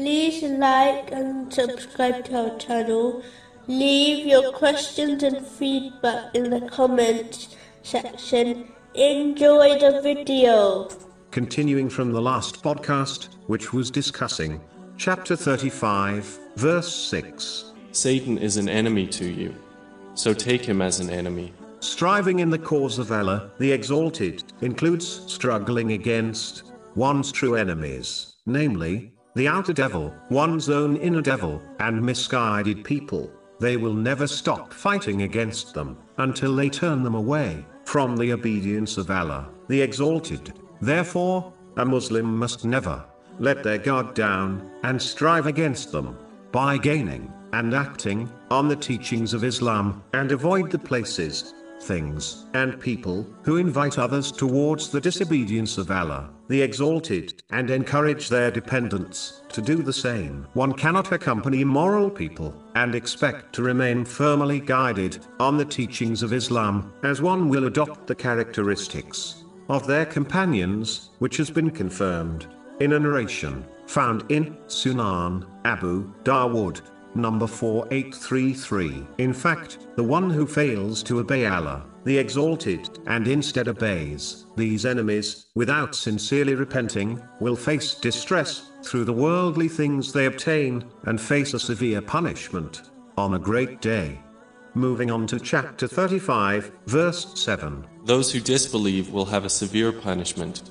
like and subscribe to our channel. Leave your questions and feedback in the comments section. Enjoy the video. Continuing from the last podcast, which was discussing chapter 35, verse 6. Satan is an enemy to you, so take him as an enemy. Striving in the cause of Allah, the Exalted, includes struggling against one's true enemies, namely, the outer devil, one's own inner devil, and misguided people. They will never stop fighting against them until they turn them away from the obedience of Allah, the Exalted. Therefore, a Muslim must never let their guard down and strive against them by gaining and acting on the teachings of Islam and avoid the places things, and people who invite others towards the disobedience of Allah, the Exalted, and encourage their dependents to do the same. One cannot accompany moral people and expect to remain firmly guided on the teachings of Islam, as one will adopt the characteristics of their companions, which has been confirmed in a narration found in Sunan Abu Dawood number 4833. In fact, the one who fails to obey Allah, the Exalted, and instead obeys these enemies, without sincerely repenting, will face distress through the worldly things they obtain, and face a severe punishment on a great day. Moving on to chapter 35, verse 7. Those who disbelieve will have a severe punishment,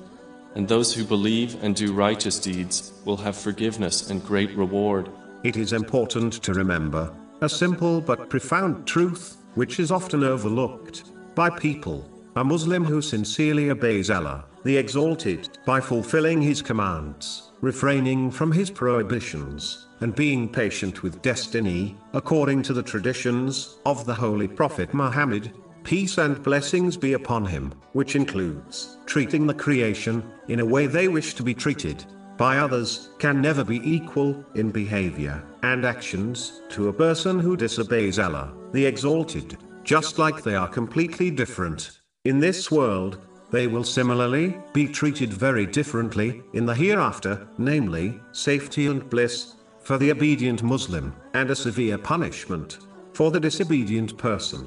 and those who believe and do righteous deeds will have forgiveness and great reward. It is important to remember a simple but profound truth, which is often overlooked by people. A Muslim who sincerely obeys Allah, the Exalted, by fulfilling His commands, refraining from His prohibitions, and being patient with destiny, according to the traditions of the Holy Prophet Muhammad, peace and blessings be upon him, which includes treating the creation in a way they wish to be treated by others, can never be equal in behavior and actions to a person who disobeys Allah, the Exalted, just like they are completely different. In this world, they will similarly be treated very differently in the hereafter, namely, safety and bliss for the obedient Muslim, and a severe punishment for the disobedient person.